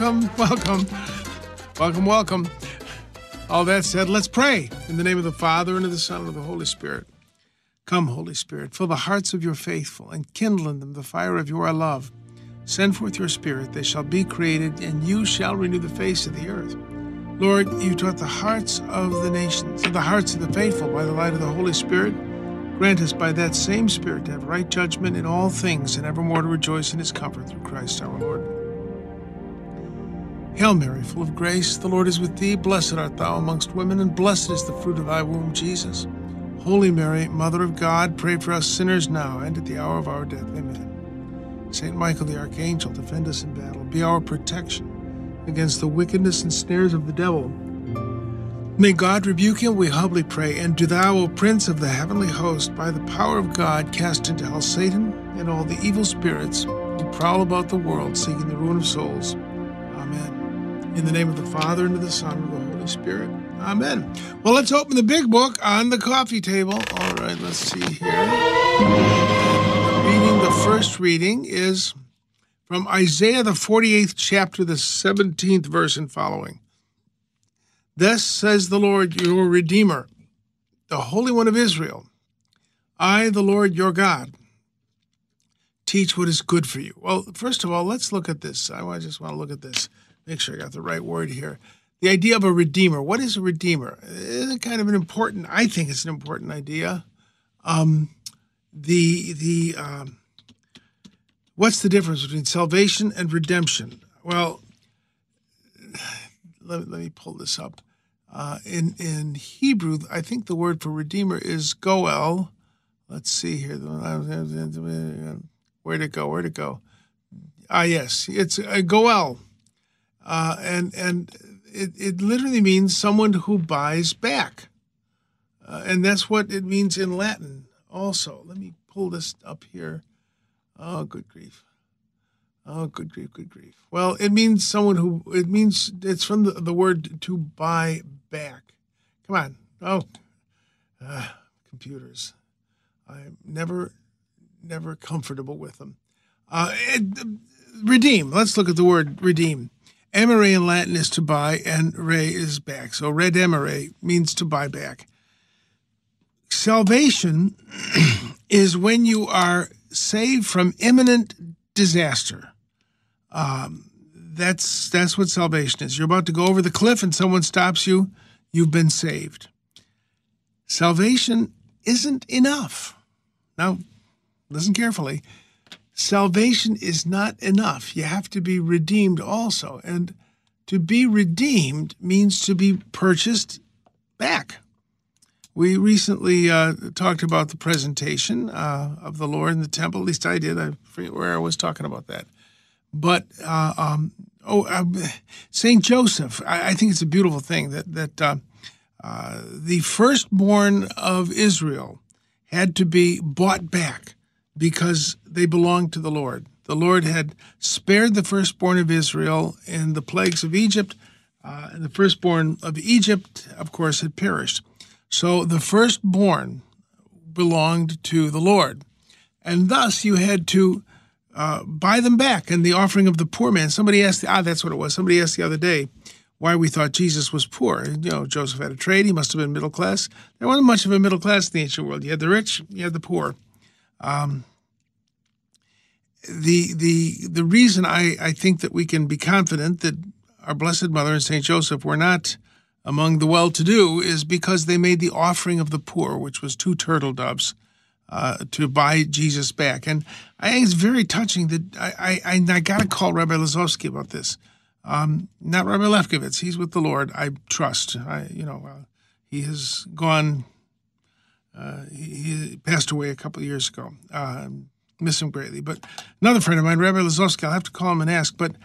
welcome, welcome, welcome, welcome. All that said, let's pray in the name of the Father and of the Son and of the Holy Spirit. Come, Holy Spirit, fill the hearts of your faithful and kindle in them the fire of your love. Send forth your Spirit, they shall be created, and you shall renew the face of the earth. Lord, you taught the hearts of the nations, and the hearts of the faithful by the light of the Holy Spirit. Grant us by that same Spirit to have right judgment in all things, and evermore to rejoice in his comfort through Christ our Lord. Hail Mary, full of grace, the Lord is with thee. Blessed art thou amongst women, and blessed is the fruit of thy womb, Jesus. Holy Mary, Mother of God, pray for us sinners now and at the hour of our death. Amen. Saint Michael the Archangel, defend us in battle. Be our protection against the wickedness and snares of the devil. May God rebuke him, we humbly pray. And do thou, O Prince of the heavenly host, by the power of God, cast into hell Satan and all the evil spirits who prowl about the world seeking the ruin of souls. In the name of the Father, and of the Son, and of the Holy Spirit. Amen. Well, let's open the big book on the coffee table. All right, let's see here. Reading the first reading is from Isaiah, the 48th chapter, the 17th verse and following. Thus says the Lord your Redeemer, the Holy One of Israel I, the Lord your God, teach what is good for you. Well, first of all, let's look at this. I just want to look at this, make sure I got the right word here. The idea of a redeemer. What is a redeemer? It's kind of an important, I think it's an important idea. Um, the, the, um, what's the difference between salvation and redemption? Well, let, let me pull this up. Uh, in in Hebrew, I think the word for redeemer is goel. Let's see here. Where'd it go? Where'd it go? Ah, yes, it's a goel, uh, and and it, it literally means someone who buys back, uh, and that's what it means in Latin. Also, let me pull this up here. Oh, good grief. Oh, good grief, good grief. Well, it means someone who, it means, it's from the, the word to buy back. Come on. Oh, uh, computers. I'm never, never comfortable with them. Uh, redeem. Let's look at the word redeem. Emere in Latin is to buy, and re is back. So redemere means to buy back. Salvation is when you are saved from imminent disaster. Um, that's that's what salvation is. You're about to go over the cliff and someone stops you, you've been saved. Salvation isn't enough. Now, listen carefully. Salvation is not enough. You have to be redeemed also. And to be redeemed means to be purchased back. We recently uh, talked about the presentation uh, of the Lord in the temple. At least I did. I forget where I was talking about that. But uh, um, oh, uh, Saint Joseph. I, I think it's a beautiful thing that that uh, uh, the firstborn of Israel had to be bought back because they belonged to the Lord. The Lord had spared the firstborn of Israel in the plagues of Egypt, uh, and the firstborn of Egypt, of course, had perished. So the firstborn belonged to the Lord. And thus you had to uh, buy them back. And the offering of the poor man, somebody asked, ah, that's what it was. Somebody asked the other day why we thought Jesus was poor. You know, Joseph had a trade. He must have been middle class. There wasn't much of a middle class in the ancient world. You had the rich, you had the poor. Um, the the the reason I, I think that we can be confident that our Blessed Mother and Saint Joseph were not among the well-to-do is because they made the offering of the poor, which was two turtle doves, uh, to buy Jesus back. And I think it's very touching that I I, I got to call Rabbi Lazowski about this. Um, not Rabbi Lefkowitz. He's with the Lord. I trust. I you know uh, he has gone. Uh, he, he passed away a couple of years ago. Uh, miss him greatly. But another friend of mine, Rabbi Lazowski, I'll have to call him and ask. But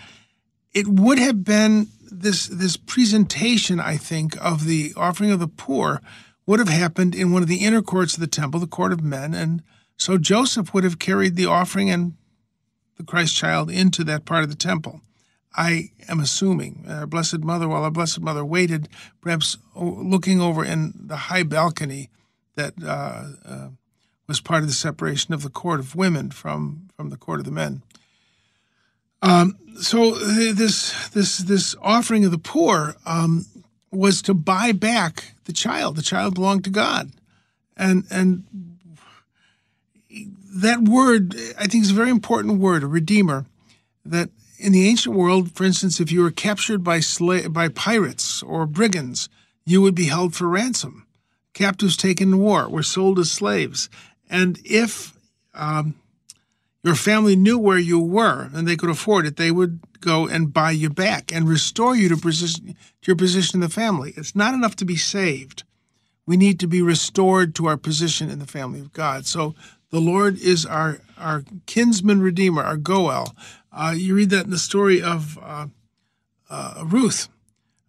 it would have been this this presentation, I think, of the offering of the poor would have happened in one of the inner courts of the temple, the court of men, and so Joseph would have carried the offering and the Christ child into that part of the temple. I am assuming our Blessed Mother, while our Blessed Mother waited, perhaps looking over in the high balcony that uh, uh, was part of the separation of the court of women from from the court of the men. Um, so this this this offering of the poor um, was to buy back the child. The child belonged to God, and and that word I think is a very important word, a redeemer. That in the ancient world, for instance, if you were captured by sla- by pirates or brigands, you would be held for ransom. Captives taken in war were sold as slaves, and if um, your family knew where you were and they could afford it, they would go and buy you back and restore you to, position, to your position in the family. It's not enough to be saved. We need to be restored to our position in the family of God. So the Lord is our, our kinsman redeemer, our Goel. Uh, you read that in the story of uh, uh, Ruth,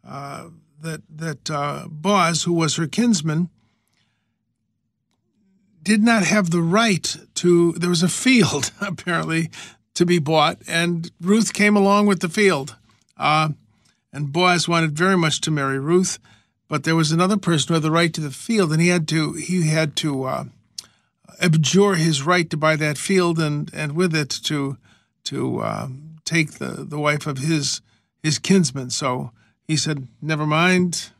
uh, that, that uh, Boaz, who was her kinsman, did not have the right to, there was a field apparently to be bought, and Ruth came along with the field. Uh, and Boaz wanted very much to marry Ruth, but there was another person who had the right to the field, and he had to he had to uh, abjure his right to buy that field, and and with it to to um, take the the wife of his his kinsman. So he said, "Never mind."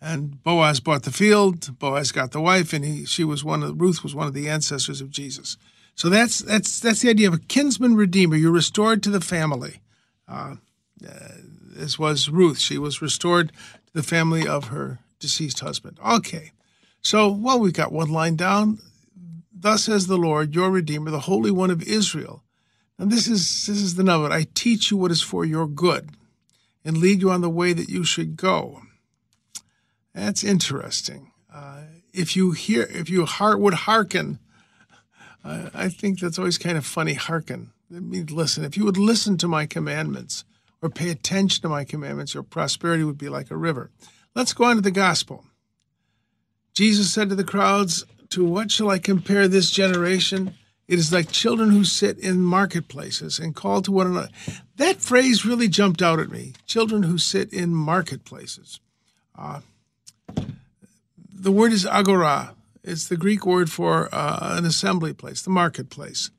And Boaz bought the field. Boaz got the wife, and he she was one of Ruth was one of the ancestors of Jesus. So that's that's that's the idea of a kinsman redeemer. You're restored to the family. Uh, this was Ruth. She was restored to the family of her deceased husband. Okay. So, well, we've got one line down. Thus says the Lord, your Redeemer, the Holy One of Israel. And this is this is the nugget. I teach you what is for your good, and lead you on the way that you should go. That's interesting. Uh, if you hear, if you heart would hearken, uh, I think that's always kind of funny. Hearken. It means listen. If you would listen to my commandments or pay attention to my commandments, your prosperity would be like a river. Let's go on to the gospel. Jesus said to the crowds, To what shall I compare this generation? It is like children who sit in marketplaces and call to one another. That phrase really jumped out at me. Children who sit in marketplaces. Uh, the word is agora. It's the Greek word for uh, an assembly place, the marketplace.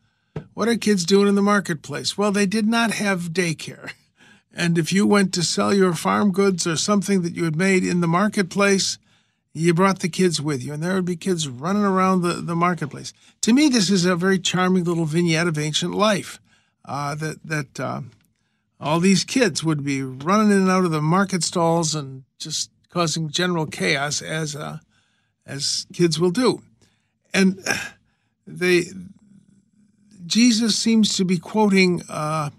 What are kids doing in the marketplace? Well, they did not have daycare. And if you went to sell your farm goods or something that you had made in the marketplace, you brought the kids with you, and there would be kids running around the, the marketplace. To me, this is a very charming little vignette of ancient life. Uh, that that uh, all these kids would be running in and out of the market stalls and just causing general chaos, as uh, as kids will do, and they Jesus seems to be quoting uh,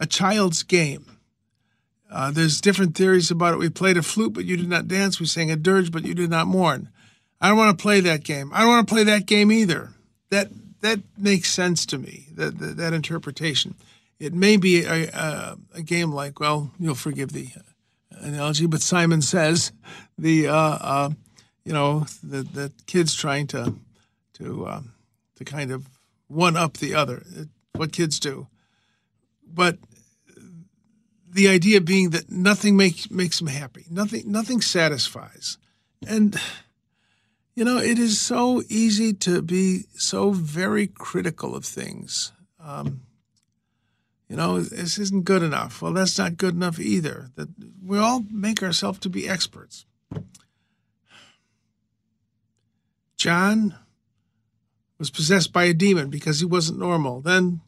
a child's game. Uh, there's different theories about it. We played a flute, but you did not dance. We sang a dirge, but you did not mourn. I don't want to play that game. I don't want to play that game either. That that makes sense to me. That that, that interpretation. It may be a, a, a, game like well, you'll forgive the analogy, but Simon says the uh, uh, you know the the kids trying to to uh, to kind of one up the other. What kids do, but the idea being that nothing makes makes them happy. Nothing nothing satisfies. And you know, it is so easy to be so very critical of things. Um, you know, this isn't good enough. Well, that's not good enough either. That we all make ourselves to be experts. John was possessed by a demon because he wasn't normal. Then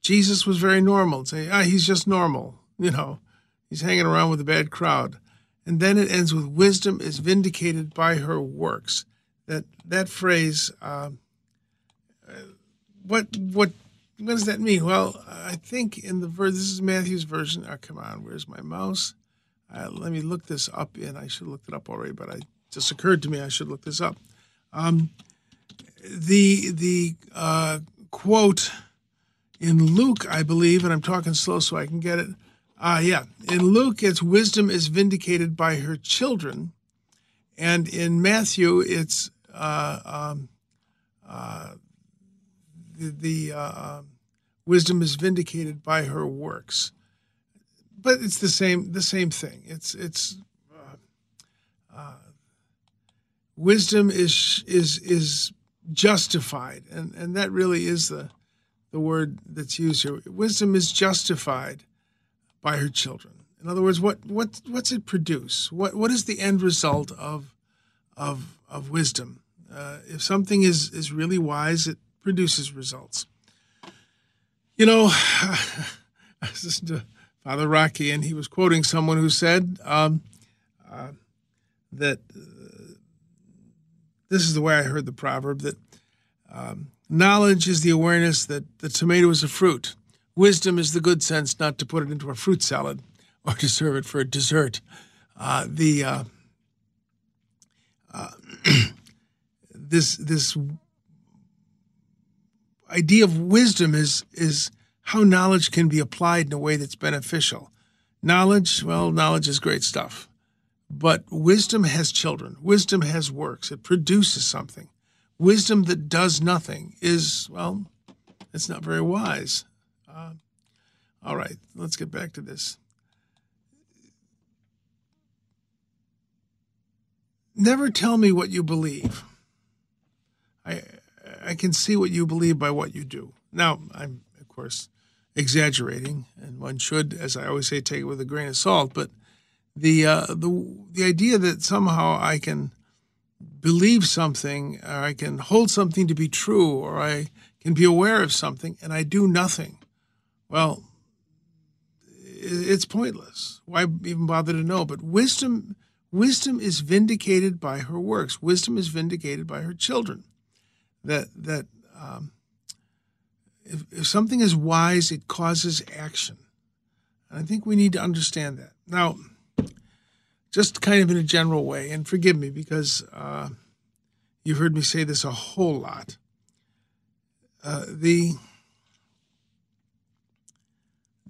Jesus was very normal. Say, ah, he's just normal you know, he's hanging around with a bad crowd. And then it ends with wisdom is vindicated by her works. That that phrase, uh, what what what does that mean? Well, I think in the verse, this is Matthew's version. Oh, come on, where's my mouse? Uh, let me look this up. In I should have looked it up already, but it just occurred to me I should look this up. Um, the the uh, quote in Luke, I believe, and I'm talking slow so I can get it Uh, yeah. In Luke, it's wisdom is vindicated by her children. And in Matthew, it's uh, um, uh, the, the uh, um, wisdom is vindicated by her works. But it's the same the same thing. It's it's uh, uh, wisdom is is is justified, and and that really is the the word that's used here. Wisdom is justified by her children. In other words, what what what's it produce? What what is the end result of of of wisdom? Uh, if something is is really wise, it produces results. You know, I was listening to Father Rocky, and he was quoting someone who said um, uh, that uh, this is the way I heard the proverb that um, knowledge is the awareness that the tomato is a fruit. Wisdom is the good sense not to put it into a fruit salad or to serve it for a dessert. Uh, the uh, uh, this this idea of wisdom is is how knowledge can be applied in a way that's beneficial. Knowledge, well, knowledge is great stuff. But wisdom has children. Wisdom has works. It produces something. Wisdom that does nothing is, well, it's not very wise. Uh, all right, let's get back to this. Never tell me what you believe. I I can see what you believe by what you do. Now, I'm of course exaggerating, and one should, as I always say, take it with a grain of salt. But the uh, the the idea that somehow I can believe something, or I can hold something to be true, or I can be aware of something, and I do nothing, well, it's pointless. Why even bother to know? But wisdom wisdom is vindicated by her works. Wisdom is vindicated by her children. That that um, if, if something is wise, it causes action. And I think we need to understand that. Now, just kind of in a general way, and forgive me because uh, you've heard me say this a whole lot. Uh, the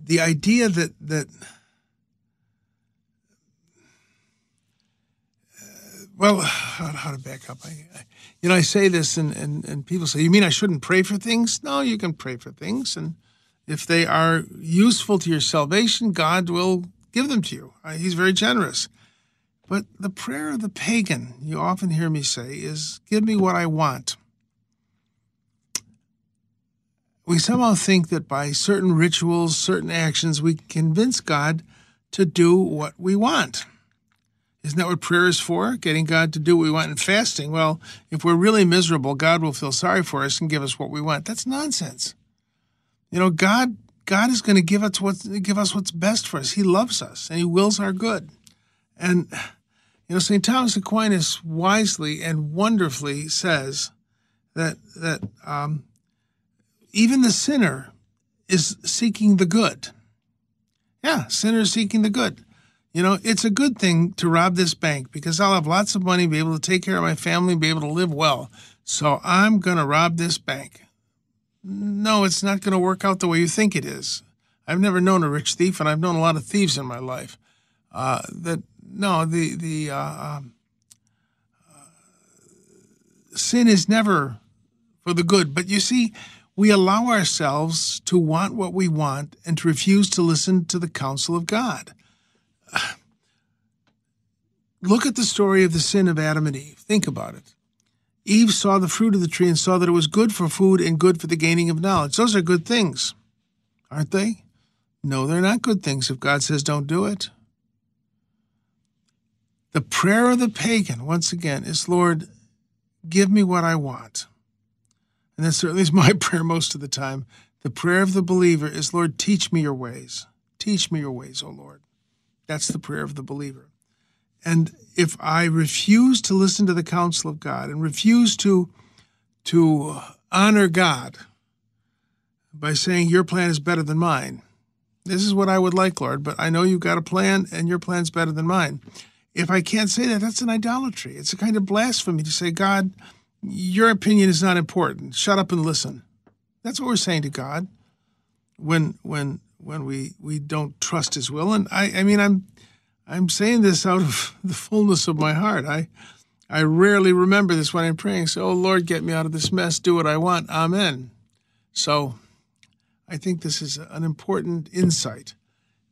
the idea that that well, how, to back up? I, I, you know, I say this, and, and, and people say, "You mean I shouldn't pray for things?" No, you can pray for things, and if they are useful to your salvation, God will give them to you. Uh, he's very generous. But the prayer of the pagan, you often hear me say, is, "Give me what I want." We somehow think that by certain rituals, certain actions, we convince God to do what we want. Isn't that what prayer is for? Getting God to do what we want in fasting. Well, if we're really miserable, God will feel sorry for us and give us what we want. That's nonsense. You know, God God is going to give us what give us what's best for us. He loves us and he wills our good. And you know, St. Thomas Aquinas wisely and wonderfully says that that um, even the sinner is seeking the good. Yeah, sinner seeking the good you know, it's a good thing to rob this bank because I'll have lots of money, be able to take care of my family, be able to live well. So I'm going to rob this bank. No, it's not going to work out the way you think it is. I've never known a rich thief, and I've known a lot of thieves in my life. Uh, that no, the the uh, um, uh, sin is never for the good. But you see, we allow ourselves to want what we want and to refuse to listen to the counsel of God look at the story of the sin of Adam and Eve. Think about it. Eve saw the fruit of the tree and saw that it was good for food and good for the gaining of knowledge. Those are good things, aren't they? No, they're not good things if God says don't do it. The prayer of the pagan, once again, is Lord, give me what I want. And that certainly is my prayer most of the time. The prayer of the believer is, Lord, teach me your ways. Teach me your ways, O Lord. That's the prayer of the believer. And if I refuse to listen to the counsel of God and refuse to, to honor God by saying, Your plan is better than mine, this is what I would like, Lord, but I know you've got a plan and your plan's better than mine. If I can't say that, that's an idolatry. It's a kind of blasphemy to say, God, your opinion is not important. Shut up and listen. That's what we're saying to God when when when we we don't trust His will. And I, I mean, I'm I'm saying this out of the fullness of my heart. I I rarely remember this when I'm praying. So, oh Lord, get me out of this mess. Do what I want. Amen. So, I think this is an important insight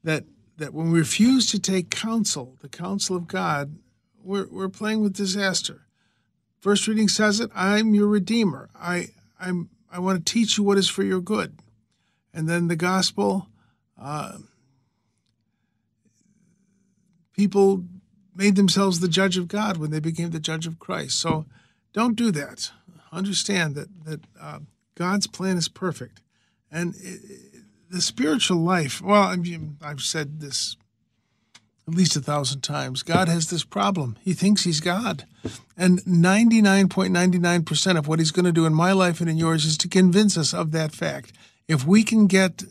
that that when we refuse to take counsel, the counsel of God, we're we're playing with disaster. First reading says it. I'm your redeemer. I I'm I want to teach you what is for your good. And then the gospel, uh, people made themselves the judge of God when they became the judge of Christ. So don't do that. Understand that that uh, God's plan is perfect, and it, it, the spiritual life. Well, I mean, I've said this at least a thousand times. God has this problem. He thinks he's God. And 99.99% of what he's going to do in my life and in yours is to convince us of that fact. If we can get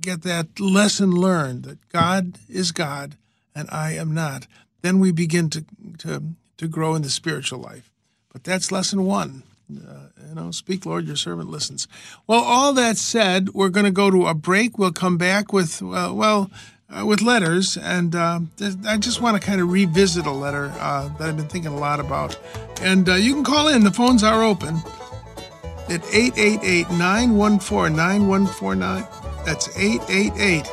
get that lesson learned that God is God and I am not, then we begin to to to grow in the spiritual life. But that's lesson 1. Uh, you know, speak, Lord, your servant listens. Well, all that said, we're going to go to a break. We'll come back with, uh, well, uh, with letters, and uh, I just want to kind of revisit a letter uh, that I've been thinking a lot about. And uh, you can call in, the phones are open at 888 914 9149. That's 888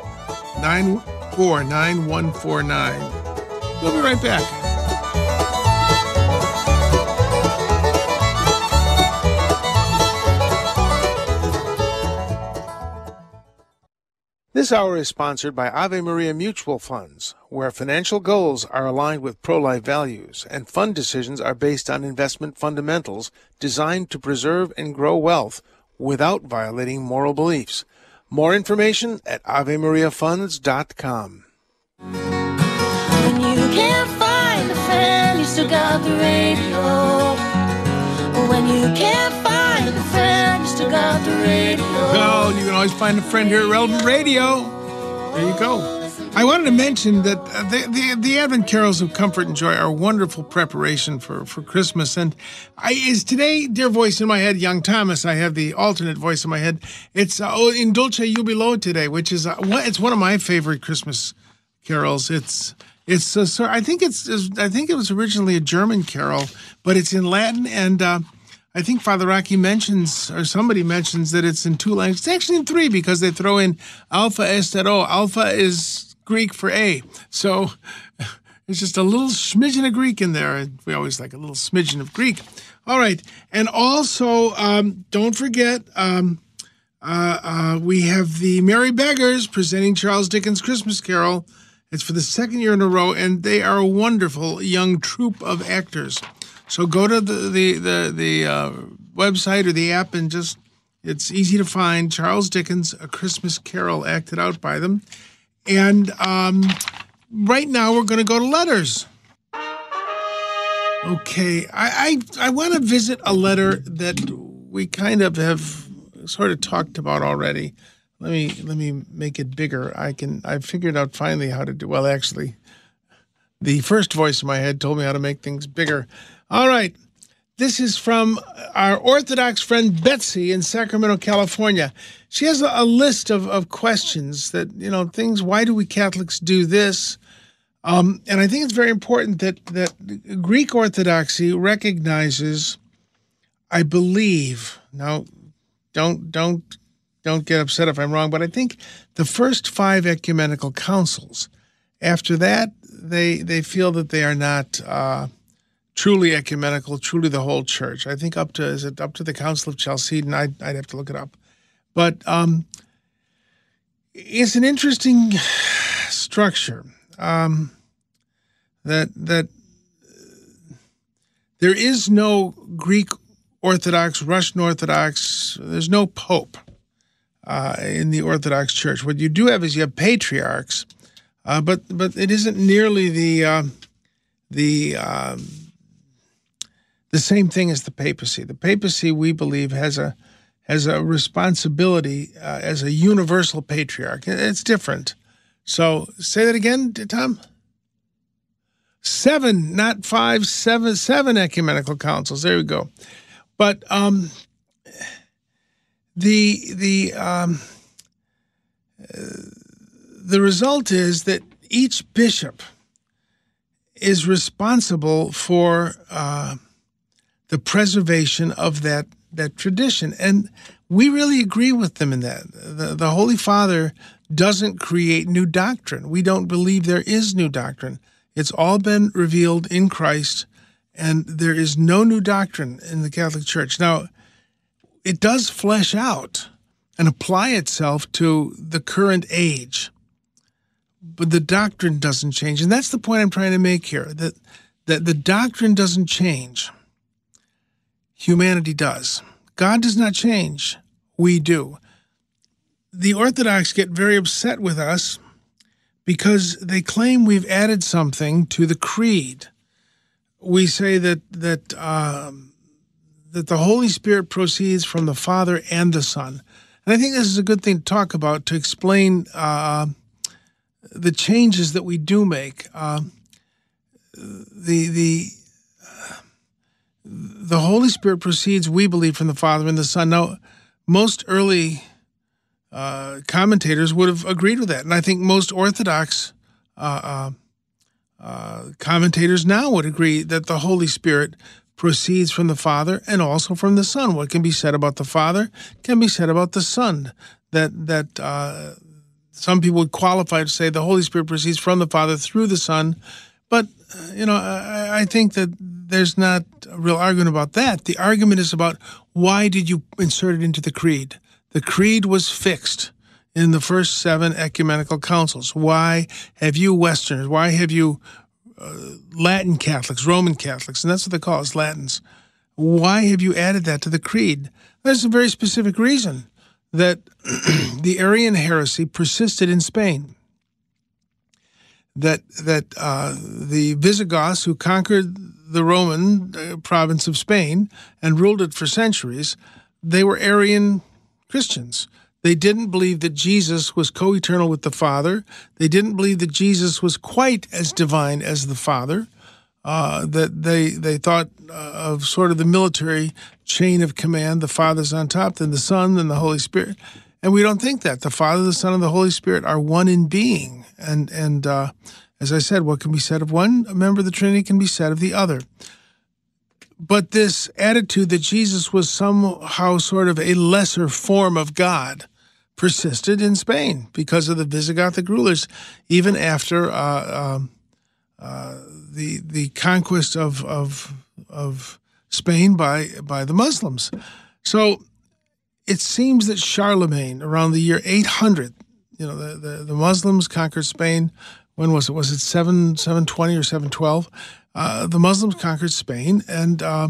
914 9149. We'll be right back. This hour is sponsored by Ave Maria Mutual Funds, where financial goals are aligned with pro life values and fund decisions are based on investment fundamentals designed to preserve and grow wealth without violating moral beliefs. More information at AveMariaFunds.com. When you can't find a friend, you still got the radio. When you can't find a friend, the radio. You can always find a friend here at Relevant Radio. There you go. I wanted to mention that uh, the, the, the Advent carols of comfort and joy are wonderful preparation for, for Christmas. And I is today, dear voice in my head, young Thomas. I have the alternate voice in my head. It's uh, oh, in Dulci Jubilo today, which is uh, it's one of my favorite Christmas carols. It's it's uh, so I think it's I think it was originally a German carol, but it's in Latin and. Uh, I think Father Rocky mentions, or somebody mentions, that it's in two languages. It's actually in three because they throw in alpha es et O. Alpha is Greek for A. So it's just a little smidgen of Greek in there. We always like a little smidgen of Greek. All right. And also, um, don't forget, um, uh, uh, we have the Merry Beggars presenting Charles Dickens' Christmas Carol. It's for the second year in a row, and they are a wonderful young troupe of actors. So go to the the the, the uh, website or the app and just it's easy to find Charles Dickens' A Christmas Carol acted out by them. And um, right now we're going to go to letters. Okay, I I, I want to visit a letter that we kind of have sort of talked about already. Let me let me make it bigger. I can I figured out finally how to do well actually. The first voice in my head told me how to make things bigger. All right. This is from our Orthodox friend Betsy in Sacramento, California. She has a, list of, of questions that, you know, things, why do we Catholics do this? Um, and I think it's very important that, that Greek Orthodoxy recognizes, I believe, now don't, don't, don't get upset if I'm wrong, but I think the first five ecumenical councils, after that, they, they feel that they are not, uh, truly ecumenical, truly the whole church. I think up to is it up to the Council of Chalcedon? I'd, I'd have to look it up, but um, it's an interesting structure um, that that there is no Greek Orthodox, Russian Orthodox. There's no pope uh, in the Orthodox Church. What you do have is you have patriarchs, uh, but but it isn't nearly the uh, the um, the same thing as the papacy. The papacy, we believe, has a has a responsibility uh, as a universal patriarch. It's different. So say that again, Tom. Seven, not five, seven, seven ecumenical councils. There we go. But um, the the um, the result is that each bishop is responsible for uh, the preservation of that that tradition, and we really agree with them in that. The, the Holy Father doesn't create new doctrine. We don't believe there is new doctrine. It's all been revealed in Christ, and there is no new doctrine in the Catholic Church. Now, it does flesh out and apply itself to the current age. But the doctrine doesn't change. And that's the point I'm trying to make here that, that the doctrine doesn't change. Humanity does. God does not change. We do. The Orthodox get very upset with us because they claim we've added something to the creed. We say that that um, that the Holy Spirit proceeds from the Father and the Son. And I think this is a good thing to talk about to explain uh, the changes that we do make. Uh, the the the Holy Spirit proceeds, we believe, from the Father and the Son. Now, most early uh, commentators would have agreed with that, and I think most Orthodox uh, uh, commentators now would agree that the Holy Spirit proceeds from the Father and also from the Son. What can be said about the Father can be said about the Son. That that uh, some people would qualify to say the Holy Spirit proceeds from the Father through the Son, but uh, you know I, I think that there's not a real argument about that. The argument is about why did you insert it into the creed? The creed was fixed in the first seven ecumenical councils. Why have you Westerners? Why have you Latin Catholics, Roman Catholics, and that's what they call us, Latins. Why have you added that to the creed? There's a very specific reason that the Arian heresy persisted in Spain. That that uh, the Visigoths who conquered the Roman uh, province of Spain and ruled it for centuries, they were Arian Christians. They didn't believe that Jesus was co eternal with the Father. They didn't believe that Jesus was quite as divine as the Father. Uh, that they they thought uh, of sort of the military chain of command. The Father's on top, then the Son, then the Holy Spirit, and we don't think that the Father, the Son, and the Holy Spirit are one in being. And and uh, as I said, what can be said of one member of the Trinity can be said of the other. But this attitude that Jesus was somehow sort of a lesser form of God persisted in Spain because of the Visigothic rulers, even after uh, um, uh, the the conquest of of of Spain by by the Muslims. So it seems that Charlemagne, around the year 800, you know, the, the, the Muslims conquered Spain. When was it? Was it seven seven twenty or seven twelve? Uh, the Muslims conquered Spain, and uh,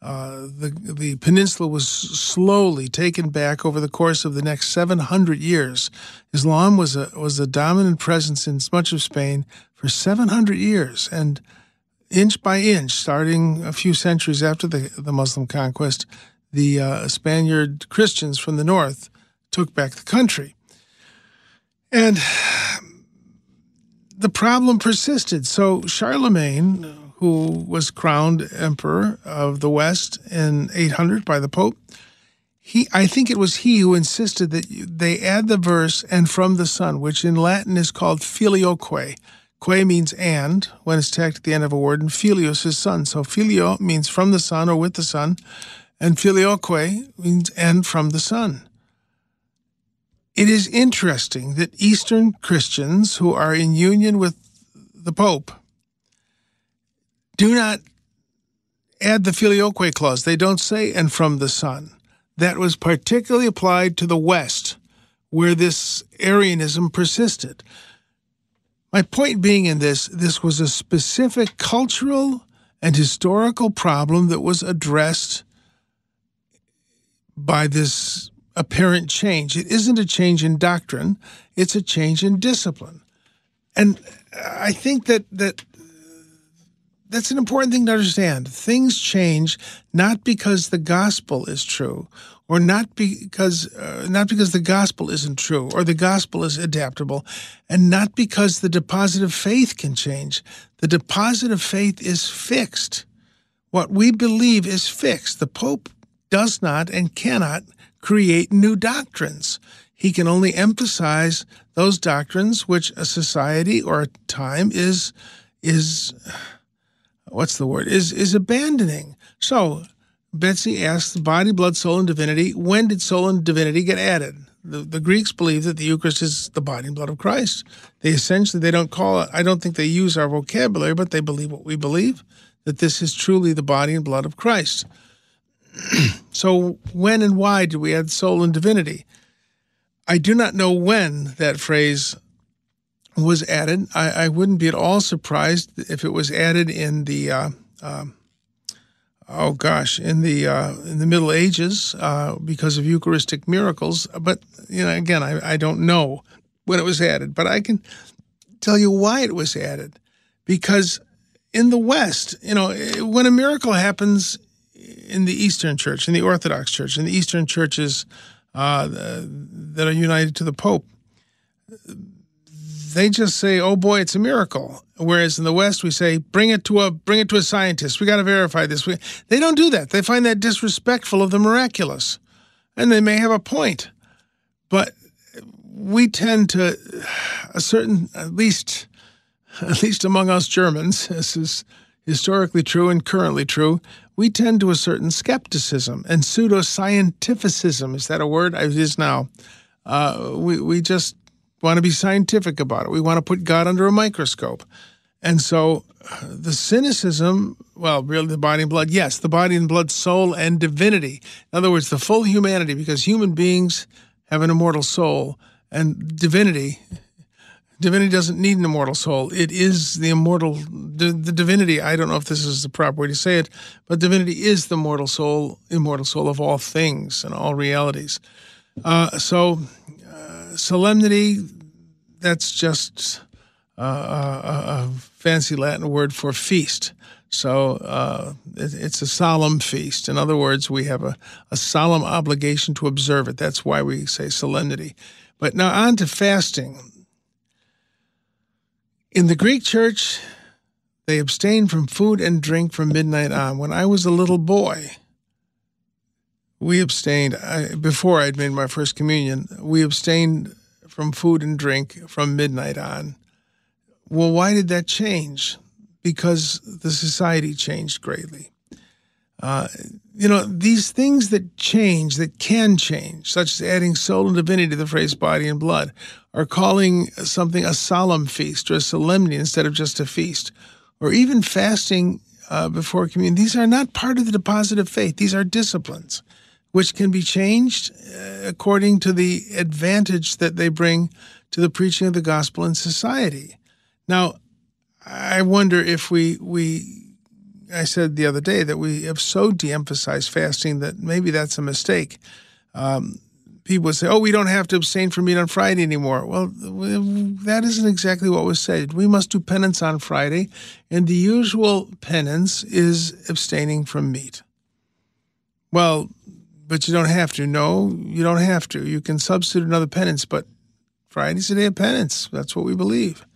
uh, the the peninsula was slowly taken back over the course of the next 700 years. Islam was a was a dominant presence in much of Spain for 700 years, and inch by inch, starting a few centuries after the the Muslim conquest, the uh, Spaniard Christians from the north took back the country, and the problem persisted. So Charlemagne who was crowned emperor of the West in 800 by the Pope, he, I think it was he who insisted that they add the verse "and from the Son," which in Latin is called filioque. Que means and when it's tacked at the end of a word, and filios is son. So filio means from the Son or with the Son, and filioque means and from the Son. It is interesting that Eastern Christians who are in union with the Pope do not add the filioque clause. They don't say and from the Son. That was particularly applied to the West, where this Arianism persisted. My point being in this, this was a specific cultural and historical problem that was addressed by this apparent change. It isn't a change in doctrine, it's a change in discipline. And I think that that that's an important thing to understand. Things change not because the gospel is true, or not because uh, not because the gospel isn't true, or the gospel is adaptable, and not because the deposit of faith can change. The deposit of faith is fixed. What we believe is fixed. The Pope does not and cannot create new doctrines. He can only emphasize those doctrines which a society or a time is is what's the word is is abandoning. So Betsy asked body, blood, soul, and divinity. When did soul and divinity get added? The, the Greeks believe that the Eucharist is the body and blood of Christ. They essentially they don't call it. I don't think they use our vocabulary, but they believe what we believe that this is truly the body and blood of Christ. so when and why did we add soul and divinity? I do not know when that phrase was added. I, I wouldn't be at all surprised if it was added in the uh, um, oh gosh in the uh, in the Middle Ages uh, because of Eucharistic miracles. But you know, again, I, I don't know when it was added, but I can tell you why it was added because in the West, you know, when a miracle happens in the Eastern Church, in the Orthodox Church, in the Eastern churches uh, that are united to the Pope. They just say, "Oh boy, it's a miracle." Whereas in the West, we say, "Bring it to a bring it to a scientist. We got to verify this." We, they don't do that. They find that disrespectful of the miraculous, and they may have a point, but we tend to a certain at least at least among us Germans, this is historically true and currently true, we tend to a certain skepticism and pseudoscientificism. Is that a word? It is now. Uh, we, we just want to be scientific about it. We want to put God under a microscope. And so uh, the cynicism, well, really the body and blood, yes, the body and blood, soul, and divinity. In other words, the full humanity, because human beings have an immortal soul, and divinity divinity doesn't need an immortal soul. It is the immortal, the, the, divinity. I don't know if this is the proper way to say it, but divinity is the mortal soul, immortal soul of all things and all realities. Uh, so, uh, solemnity, that's just uh, a, a, fancy Latin word for feast. So uh, it, it's a solemn feast. In other words, we have a, a solemn obligation to observe it. That's why we say solemnity. But now on to fasting. In the Greek church, they abstained from food and drink from midnight on. When I was a little boy, we abstained, I, before I'd made my first communion, we abstained from food and drink from midnight on. Well, why did that change? Because the society changed greatly. Uh, you know, these things that change, that can change, such as adding soul and divinity to the phrase body and blood, are calling something a solemn feast or a solemnity instead of just a feast, or even fasting uh, before communion. These are not part of the deposit of faith. These are disciplines which can be changed uh, according to the advantage that they bring to the preaching of the gospel in society. Now, I wonder if we we I said the other day that we have so de-emphasized fasting that maybe that's a mistake. Um, people say, "Oh, we don't have to abstain from meat on Friday anymore." Well, that isn't exactly what was said. We must do penance on Friday, and the usual penance is abstaining from meat. Well, but you don't have to. No, you don't have to. You can substitute another penance, but Friday's a day of penance. That's what we believe.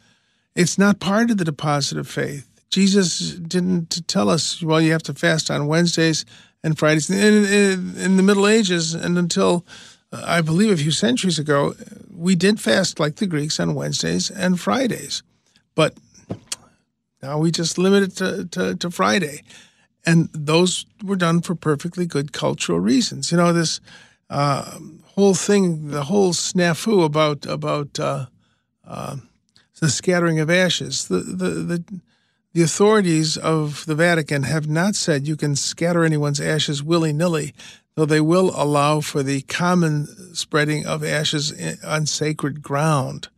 It's not part of the deposit of faith. Jesus didn't tell us, well, you have to fast on Wednesdays and Fridays. In, in, in the Middle Ages, and until uh, I believe a few centuries ago, we did fast like the Greeks on Wednesdays and Fridays. But now we just limit it to, to, to Friday. And those were done for perfectly good cultural reasons. You know, this uh, whole thing, the whole snafu about about uh, uh, the scattering of ashes, the the the the authorities of the Vatican have not said you can scatter anyone's ashes willy nilly, though they will allow for the common spreading of ashes on sacred ground.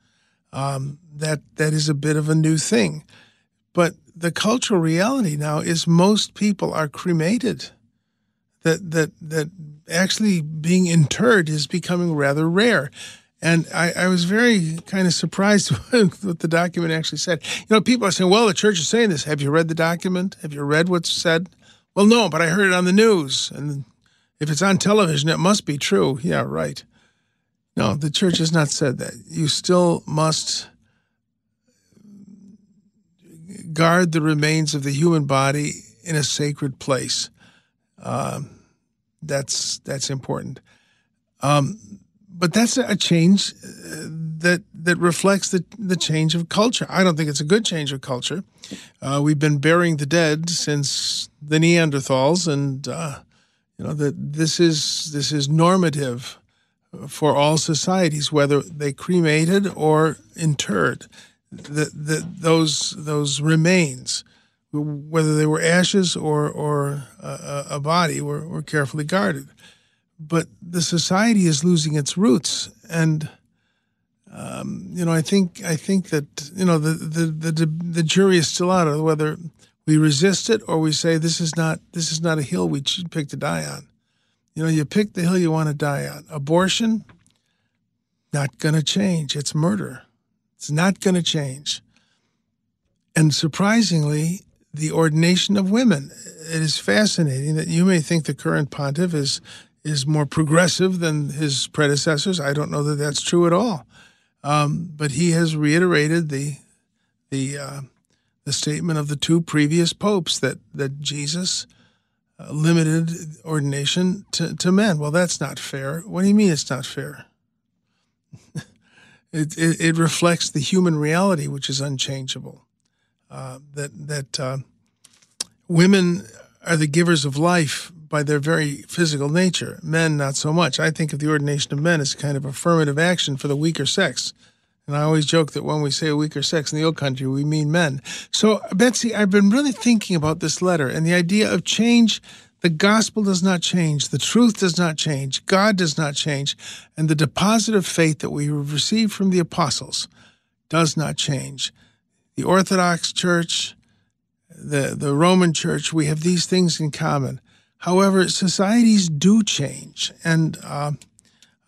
Um, that that is a bit of a new thing, but the cultural reality now is most people are cremated. That that that actually being interred is becoming rather rare. And I, I, was very kind of surprised with what the document actually said. You know, people are saying, well, the church is saying this. Have you read the document? Have you read what's said? Well, no, but I heard it on the news. And if it's on television, it must be true. Yeah, right. No, the church has not said that. You still must guard the remains of the human body in a sacred place. Um, that's that's important. Um, but that's a change uh, that that reflects the the change of culture. I don't think it's a good change of culture. Uh, we've been burying the dead since the Neanderthals, and uh, you know that this is this is normative for all societies, whether they cremated or interred. The, the, those those remains, whether they were ashes or or a, a body, were, were carefully guarded. But the society is losing its roots, and um, you know, I think I think that you know the, the the the jury is still out of whether we resist it or we say this is not this is not a hill we should pick to die on. You know, you pick the hill you want to die on. Abortion, not going to change. It's murder. It's not going to change. And surprisingly, the ordination of women. It is fascinating that you may think the current pontiff is is more progressive than his predecessors. I don't know that that's true at all. Um, but he has reiterated the the uh, the statement of the two previous popes that that Jesus uh, limited ordination to, to men. Well, that's not fair. What do you mean it's not fair? it, it, it, reflects the human reality, which is unchangeable. Uh, that that uh, women are the givers of life by their very physical nature. Men, not so much. I think of the ordination of men as a kind of affirmative action for the weaker sex. And I always joke that when we say a weaker sex in the old country, we mean men. So, Betsy, I've been really thinking about this letter and the idea of change. The gospel does not change. The truth does not change. God does not change. And the deposit of faith that we received from the apostles does not change. The Orthodox Church, the, the Roman Church, we have these things in common. However, societies do change. And, uh,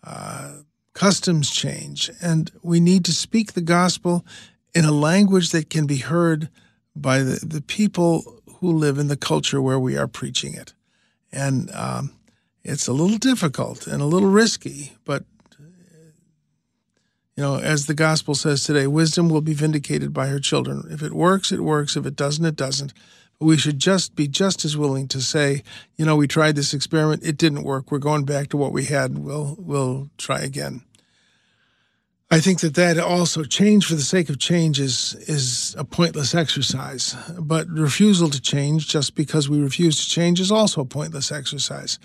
uh, customs change, and we need to speak the gospel in a language that can be heard by the, the people who live in the culture where we are preaching it. And um, it's a little difficult and a little risky, but you know, as the gospel says today, wisdom will be vindicated by her children. If it works, it works. If it doesn't, it doesn't. We should just be just as willing to say, you know, we tried this experiment, it didn't work. We're going back to what we had. And we'll we'll try again. I think that that also change for the sake of change is is a pointless exercise. But refusal to change just because we refuse to change is also a pointless exercise.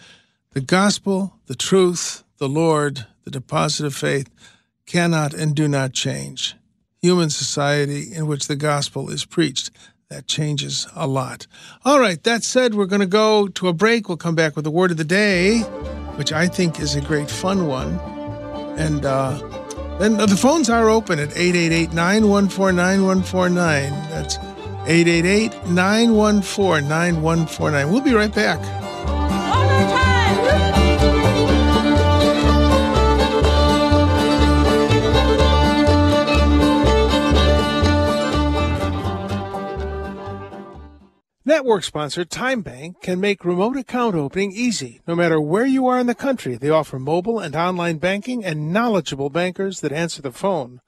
The gospel, the truth, the Lord, the deposit of faith cannot and do not change. Human society in which the gospel is preached, that changes a lot. All right, that said, we're going to go to a break. We'll come back with the word of the day, which I think is a great fun one. And uh, then the phones are open at 888 914 9149. That's 888 914 9149. We'll be right back. Network sponsor Time Bank can make remote account opening easy. No matter where you are in the country, they offer mobile and online banking and knowledgeable bankers that answer the phone.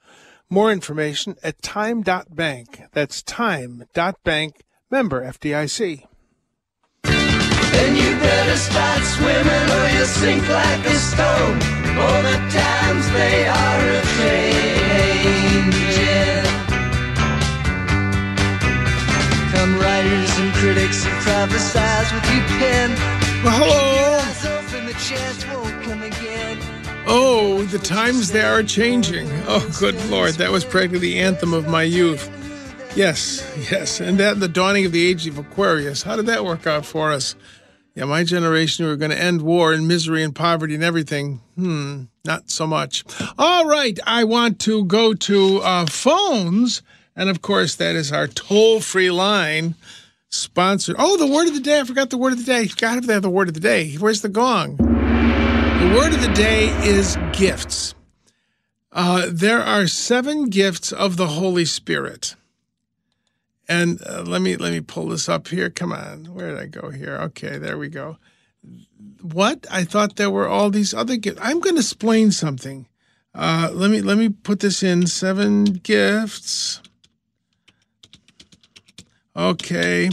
More information at time.bank. That's time.bank. Member FDIC. Then you better start swimming or you'll sink like a stone. The times they are a changing. The times they are changing. Oh, good Lord. That was practically the anthem of my youth. Yes, yes. And that the dawning of the age of Aquarius. How did that work out for us? Yeah, my generation, we were going to end war and misery and poverty and everything. Hmm, not so much. All right, I want to go to uh, phones and of course, that is our toll free line sponsored. Oh, the word of the day. I forgot the word of the day. Got to have the word of the day. Where's the gong? The word of the day is gifts. Uh, there are seven gifts of the Holy Spirit. And uh, let me let me pull this up here. Come on, where did I go here? Okay, there we go. What I thought there were all these other gifts. I'm going to explain something. Uh, let me let me put this in. Seven gifts. Okay.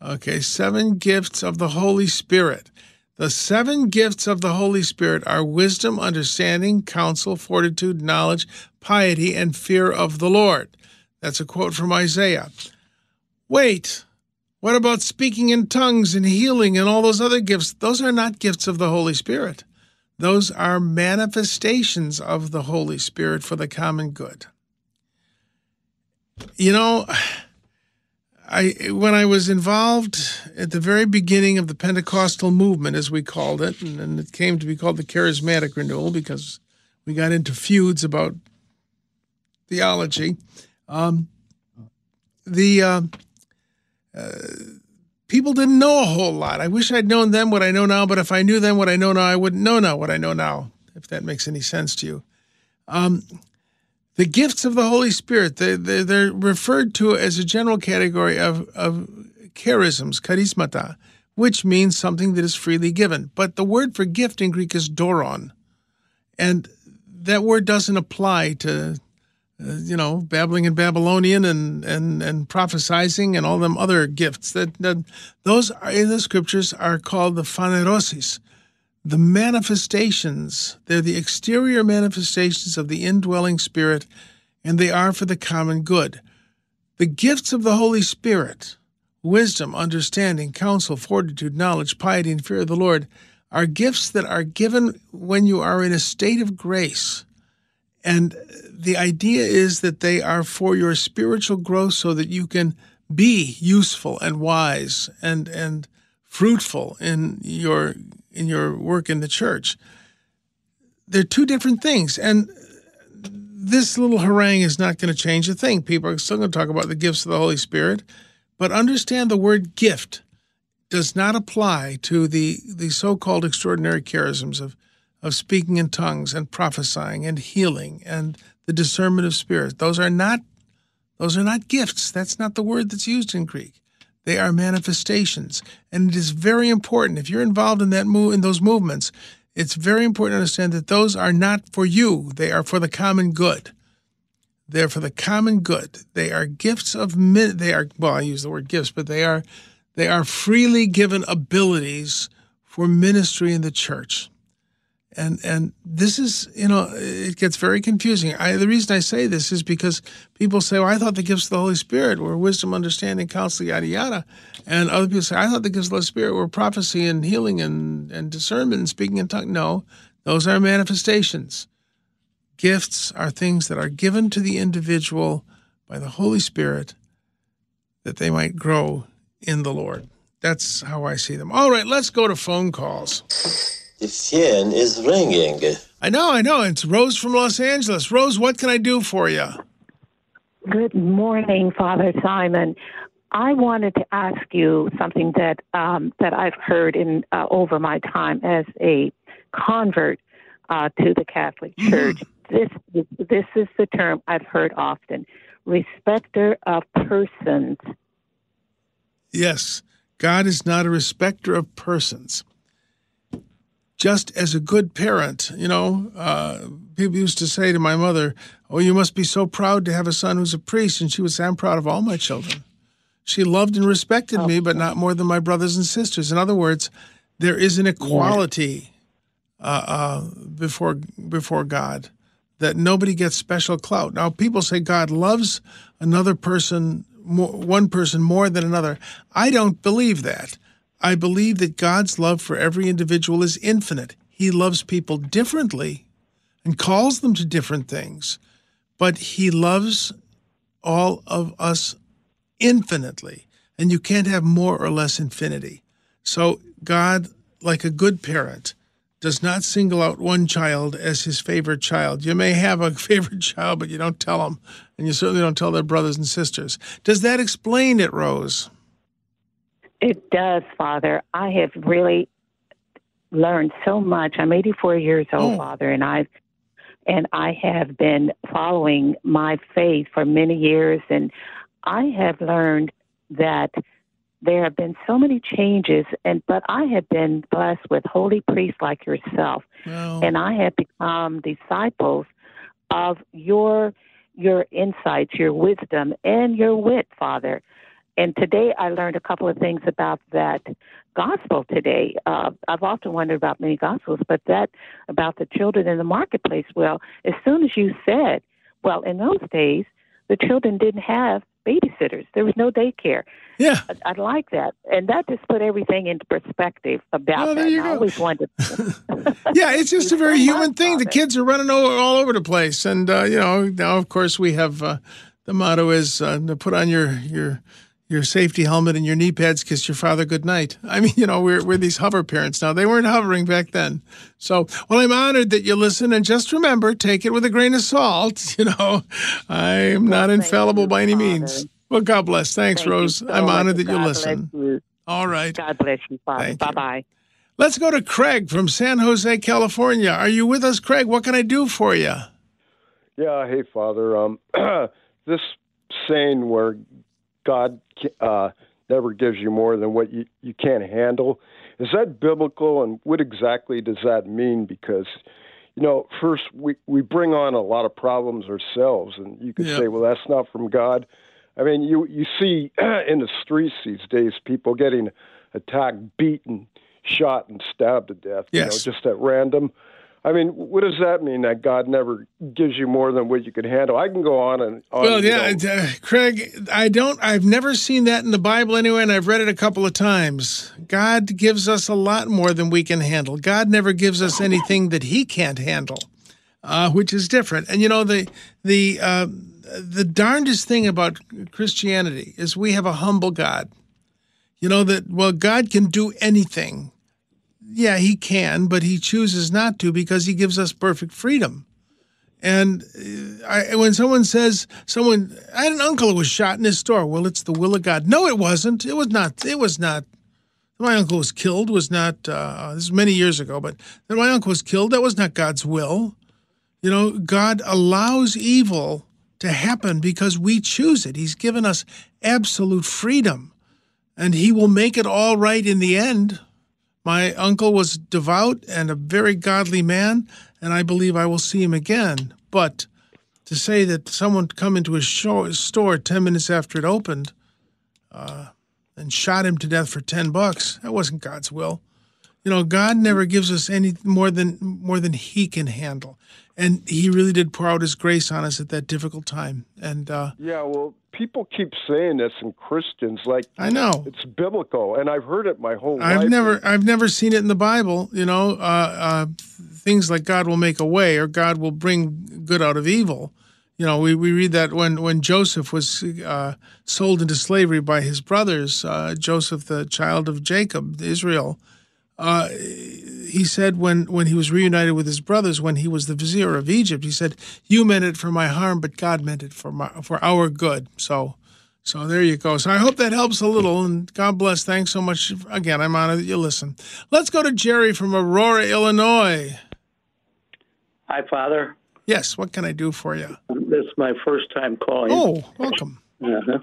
Okay. Seven gifts of the Holy Spirit. The seven gifts of the Holy Spirit are wisdom, understanding, counsel, fortitude, knowledge, piety, and fear of the Lord. That's a quote from Isaiah. Wait, what about speaking in tongues and healing and all those other gifts? Those are not gifts of the Holy Spirit. Those are manifestations of the Holy Spirit for the common good. You know, I when I was involved at the very beginning of the Pentecostal movement, as we called it, and, and it came to be called the Charismatic Renewal because we got into feuds about theology. Um, the uh, uh, people didn't know a whole lot. I wish I'd known then what I know now, but if I knew then what I know now, I wouldn't know now what I know now. If that makes any sense to you. Um, the gifts of the Holy Spirit, they, they, they're referred to as a general category of, of charisms, charismata, which means something that is freely given. But the word for gift in Greek is doron. And that word doesn't apply to, uh, you know, babbling in Babylonian and, and, and prophesizing and all them other gifts. That, that Those in the scriptures are called the phanerosis, the manifestations, they're the exterior manifestations of the indwelling spirit, and they are for the common good. The gifts of the Holy Spirit, wisdom, understanding, counsel, fortitude, knowledge, piety, and fear of the Lord, are gifts that are given when you are in a state of grace. And the idea is that they are for your spiritual growth so that you can be useful and wise and, and fruitful in your in your work in the church. They're two different things. And this little harangue is not going to change a thing. People are still going to talk about the gifts of the Holy Spirit, but understand the word gift does not apply to the, the so called extraordinary charisms of, of speaking in tongues and prophesying and healing and the discernment of spirits. Those are not those are not gifts. That's not the word that's used in Greek. They are manifestations. And it is very important if you're involved in that move in those movements, it's very important to understand that those are not for you. They are for the common good. They're for the common good. They are gifts of men. they are well, I use the word gifts, but they are they are freely given abilities for ministry in the church and and this is you know it gets very confusing. I, the reason I say this is because people say, "Well, I thought the gifts of the Holy Spirit were wisdom, understanding, counsel, yada yada," and other people say, "I thought the gifts of the Holy Spirit were prophecy and healing and and discernment and speaking in tongues." No, those are manifestations. Gifts are things that are given to the individual by the Holy Spirit that they might grow in the Lord. That's how I see them. All right, let's go to phone calls. The phone is ringing. I know, I know. It's Rose from Los Angeles. Rose, what can I do for you? Good morning, Father Simon. I wanted to ask you something that um, that I've heard in uh, over my time as a convert uh, to the Catholic Mm-hmm. Church. This this is the term I've heard often: respecter of persons. Yes, God is not a respecter of persons. Just as a good parent, you know, uh, people used to say to my mother, Oh, you must be so proud to have a son who's a priest. And she would say, I'm proud of all my children. She loved and respected me, but not more than my brothers and sisters. In other words, there is an equality uh, uh, before before God that nobody gets special clout. Now, people say God loves another person, more, one person more than another. I don't believe that. I believe that God's love for every individual is infinite. He loves people differently and calls them to different things, but He loves all of us infinitely. And you can't have more or less infinity. So, God, like a good parent, does not single out one child as his favorite child. You may have a favorite child, but you don't tell them, and you certainly don't tell their brothers and sisters. Does that explain it, Rose? It does, Father. I have really learned so much. I'm 84 years old, Oh. Father, and I've and I have been following my faith for many years, and I have learned that there have been so many changes, and but I have been blessed with holy priests like yourself, Well, and I have become disciples of your your insights, your wisdom, and your wit, Father. And today I learned a couple of things about that gospel today. Uh, I've often wondered about many gospels, but that about the children in the marketplace. Well, as soon as you said, well, in those days, the children didn't have babysitters. There was no daycare. Yeah. I, I like that, and that just put everything into perspective about there that. I always wanted. yeah, it's just a very human thing. The kids are running all, all over the place, and uh, you know now, of course, we have uh, the motto is uh, to put on your your your safety helmet and your knee pads, kiss your father good night. I mean, you know, we're we're these hover parents now. They weren't hovering back then. So, well, I'm honored that you listen, and just remember, take it with a grain of salt. You know, I'm not thank infallible by any Father. means. Well, God bless. Thanks, Thank Rose. so I'm honored that you listen. You. All right. God bless you, Father. Bye bye. Let's go to Craig from San Jose, California. Are you with us, Craig? What can I do for you? Yeah, hey, Father. Um, this saying where God uh, never gives you more than what you, you can't handle, is that biblical? And what exactly does that mean? Because, you know, first, we, we bring on a lot of problems ourselves, and you could Yeah. say, well, that's not from God. I mean, you, you see in the streets these days people getting attacked, beaten, shot, and stabbed to death, Yes. you know, just at random. I mean, what does that mean that God never gives you more than what you can handle? I can go on and on. Well, you yeah, know. uh, Craig, I don't, I've never seen that in the Bible anyway, and I've read it a couple of times. God gives us a lot more than we can handle. God never gives us anything that He can't handle, uh, which is different. And you know, the the uh, the darndest thing about Christianity is we have a humble God. You know that well, God can do anything. Yeah, He can, but He chooses not to because He gives us perfect freedom. And uh, I, when someone says someone, I had an uncle who was shot in his store. Well, it's the will of God. No, it wasn't. It was not. It was not. My uncle was killed. Was not. Uh, this is many years ago, but when my uncle was killed, that was not God's will. You know, God allows evil to happen because we choose it. He's given us absolute freedom, and He will make it all right in the end. My uncle was devout and a very godly man, and I believe I will see him again. But to say that someone come into his store 10 minutes after it opened uh, and shot him to death for 10 bucks, that wasn't God's will. You know, God never gives us any more than more than He can handle, and He really did pour out His grace on us at that difficult time. And uh, yeah, well, people keep saying this, and Christians like I know it's biblical, and I've heard it my whole I've life. never I've never seen it in the Bible. You know, uh, uh, things like God will make a way or God will bring good out of evil. You know, we, we read that when when Joseph was uh, sold into slavery by his brothers, uh, Joseph, the child of Jacob, Israel. Uh, he said when when he was reunited with his brothers, when he was the vizier of Egypt, he said, "You meant it for my harm, but God meant it for my for our good." So. So there you go. So I hope that helps a little, and God bless. Thanks so much. Again, I'm honored that you listen. Let's go to Jerry from Aurora, Illinois. Hi, Father. Yes, what can I do for you? This is my first time calling. Oh, welcome. Uh-huh.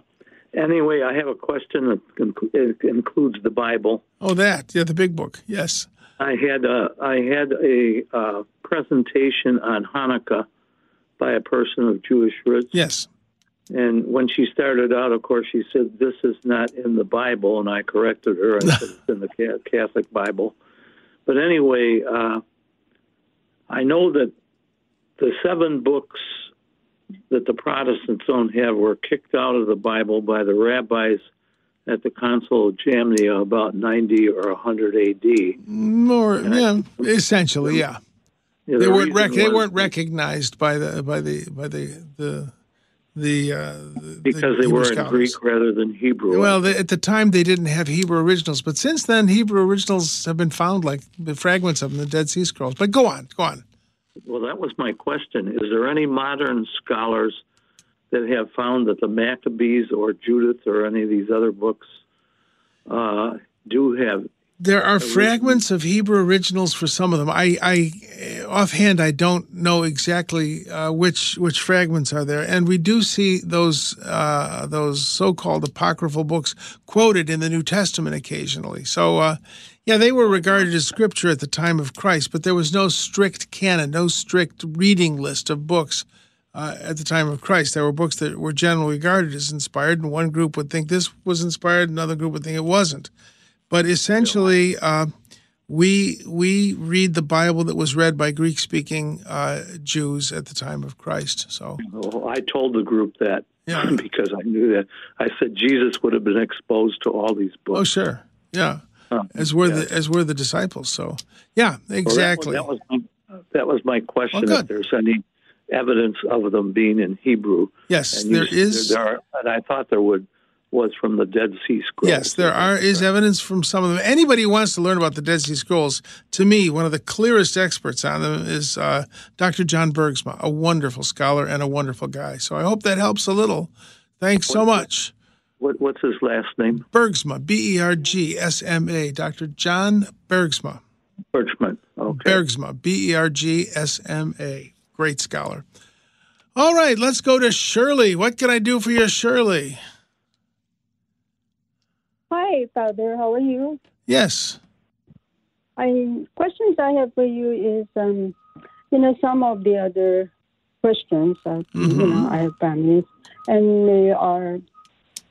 Anyway, I have a question that includes the Bible. Oh, that yeah, the big book. Yes. I had a I had a uh, presentation on Hanukkah by a person of Jewish roots. Yes. And when she started out, of course, she said, This is not in the Bible. And I corrected her. I said, It's in the Catholic Bible. But anyway, uh, I know that the seven books that the Protestants don't have were kicked out of the Bible by the rabbis at the Council of Jamnia about 90 or 100 AD. More, yeah, essentially, yeah. Yeah, they the weren't rec- they weren't recognized by the by the by the the the, uh, the because the they Hebrew were in. Greek rather than Hebrew. Well, they, at the time they didn't have Hebrew originals, but since then Hebrew originals have been found, like the fragments of them, the Dead Sea Scrolls. But go on, go on. Well, that was my question. Is there any modern scholars that have found that the Maccabees or Judith or any of these other books uh, do have? There are fragments of Hebrew originals for some of them. I, I offhand, I don't know exactly uh, which which fragments are there, and we do see those uh, those so-called apocryphal books quoted in the New Testament occasionally. So, uh, yeah, they were regarded as scripture at the time of Christ, but there was no strict canon, no strict reading list of books uh, at the time of Christ. There were books that were generally regarded as inspired, and one group would think this was inspired, another group would think it wasn't. But essentially, uh, we we read the Bible that was read by Greek-speaking uh, Jews at the time of Christ. So Well, I told the group that Yeah. because I knew that. I said Jesus would have been exposed to all these books. Oh, sure. Yeah. Huh. As were Yeah. the as were the disciples. So, yeah, Well, that was- exactly. that, was, my, that was my question. Good. if there's any evidence of them being in Hebrew. yes, And you there. There are, and I thought there would was from the Dead Sea Scrolls. Yes, there are is evidence from some of them. Anybody who wants to learn about the Dead Sea Scrolls, to me, one of the clearest experts on them is uh, Dr. John Bergsma, a wonderful scholar and a wonderful guy. So I hope that helps a little. Thanks so much. What, what's his last name? Bergsma, B E R G S M A, Dr. John Bergsma. Birchman. Okay. Bergsma, B E R G S M A. Great scholar. All right, let's go to Shirley. What can I do for you, Shirley? Hi, Father. How are you? Yes. I questions I have for you is, um, you know, some of the other Christians, uh, you Mhm. know, I have families, and they are.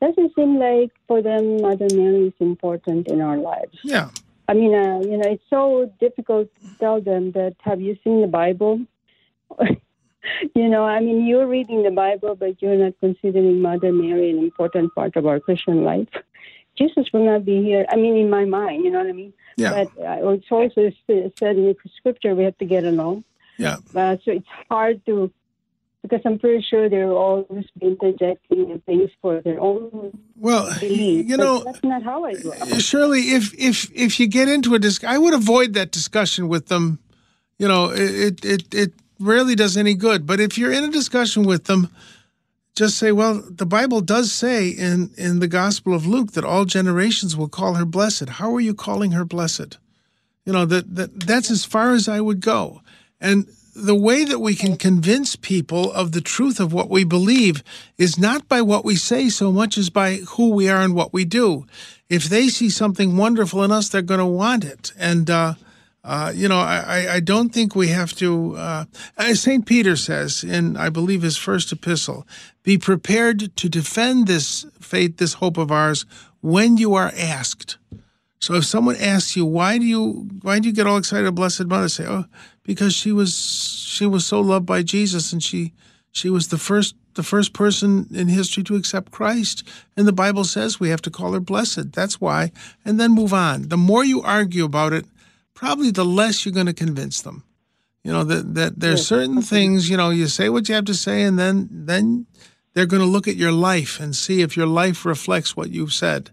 Doesn't seem like for them Mother Mary is important in our lives. Yeah. I mean, uh, you know, it's so difficult to tell them that. Have you seen the Bible? you know, I mean, you're reading the Bible, but you're not considering Mother Mary an important part of our Christian life. Jesus will not be here. I mean, in my mind, you know what I mean. Yeah. But uh, it's also said in the scripture we have to get along. Yeah. Uh, so it's hard to, because I'm pretty sure they're always interjecting things for their own Well, belief. you know, that's not how I grew up. Uh, Shirley, if if if you get into a disc, I would avoid that discussion with them. You know, it it it rarely does any good. But if you're in a discussion with them, just say, well, the Bible does say in in the Gospel of Luke that all generations will call her blessed. How are you calling her blessed? You know that that that's as far as I would go. And the way that we can convince people of the truth of what we believe is not by what we say so much as by who we are and what we do. If they see something wonderful in us, they're going to want it. And, uh, uh, you know, I, I- don't think we have to. Uh, as St. Peter says in, I believe, his first epistle, be prepared to defend this faith, this hope of ours, when you are asked. So if someone asks you why do you why do you get all excited, about Blessed Mother, say, oh, because she was she was so loved by Jesus and she she was the first the first person in history to accept Christ. And the Bible says we have to call her blessed. That's why. And then move on. The more you argue about it, probably the less you're going to convince them. You know that that there's certain things. You know, you say what you have to say, and then then they're going to look at your life and see if your life reflects what you've said.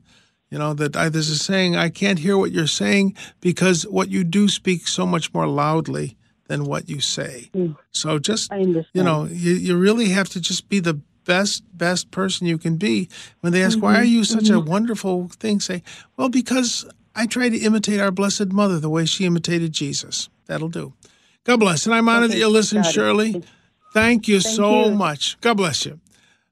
You know that I, there's a saying: "I can't hear what you're saying because what you do speak so much more loudly than what you say." So just you know, you, you really have to just be the best best person you can be. When they ask, "Why are you such a wonderful thing?" Say, "Well, because I try to imitate our Blessed Mother the way she imitated Jesus." That'll do. God bless. And I'm honored that you listen. Shirley. Thank you Thank so you. much. God bless you.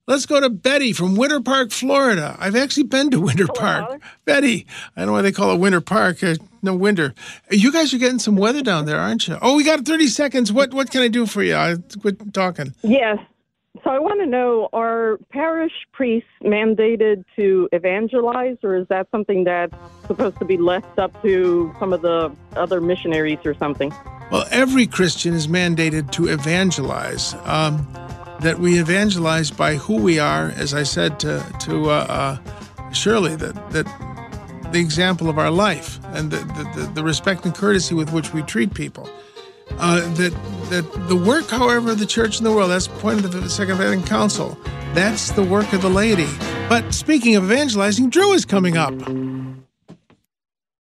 Let's go to Betty from Winter Park, Florida. I've actually been to Winter Park. Betty, I don't know why they call it Winter Park. Uh, no winter. You guys are getting some weather down there, aren't you? Oh, we got 30 seconds. What what can I do for you? I quit talking. Yes. So I want to know are parish priests mandated to evangelize, or is that something that's supposed to be left up to some of the other missionaries or something? Well, every Christian is mandated to evangelize. Um, that we evangelize by who we are, as I said to to uh, uh, Shirley, that that the example of our life and the, the, the, respect and courtesy with which we treat people. Uh, that that the work, however, of the church in the world, that's the point of the Second Vatican Council. That's the work of the laity. But speaking of evangelizing, Drew is coming up.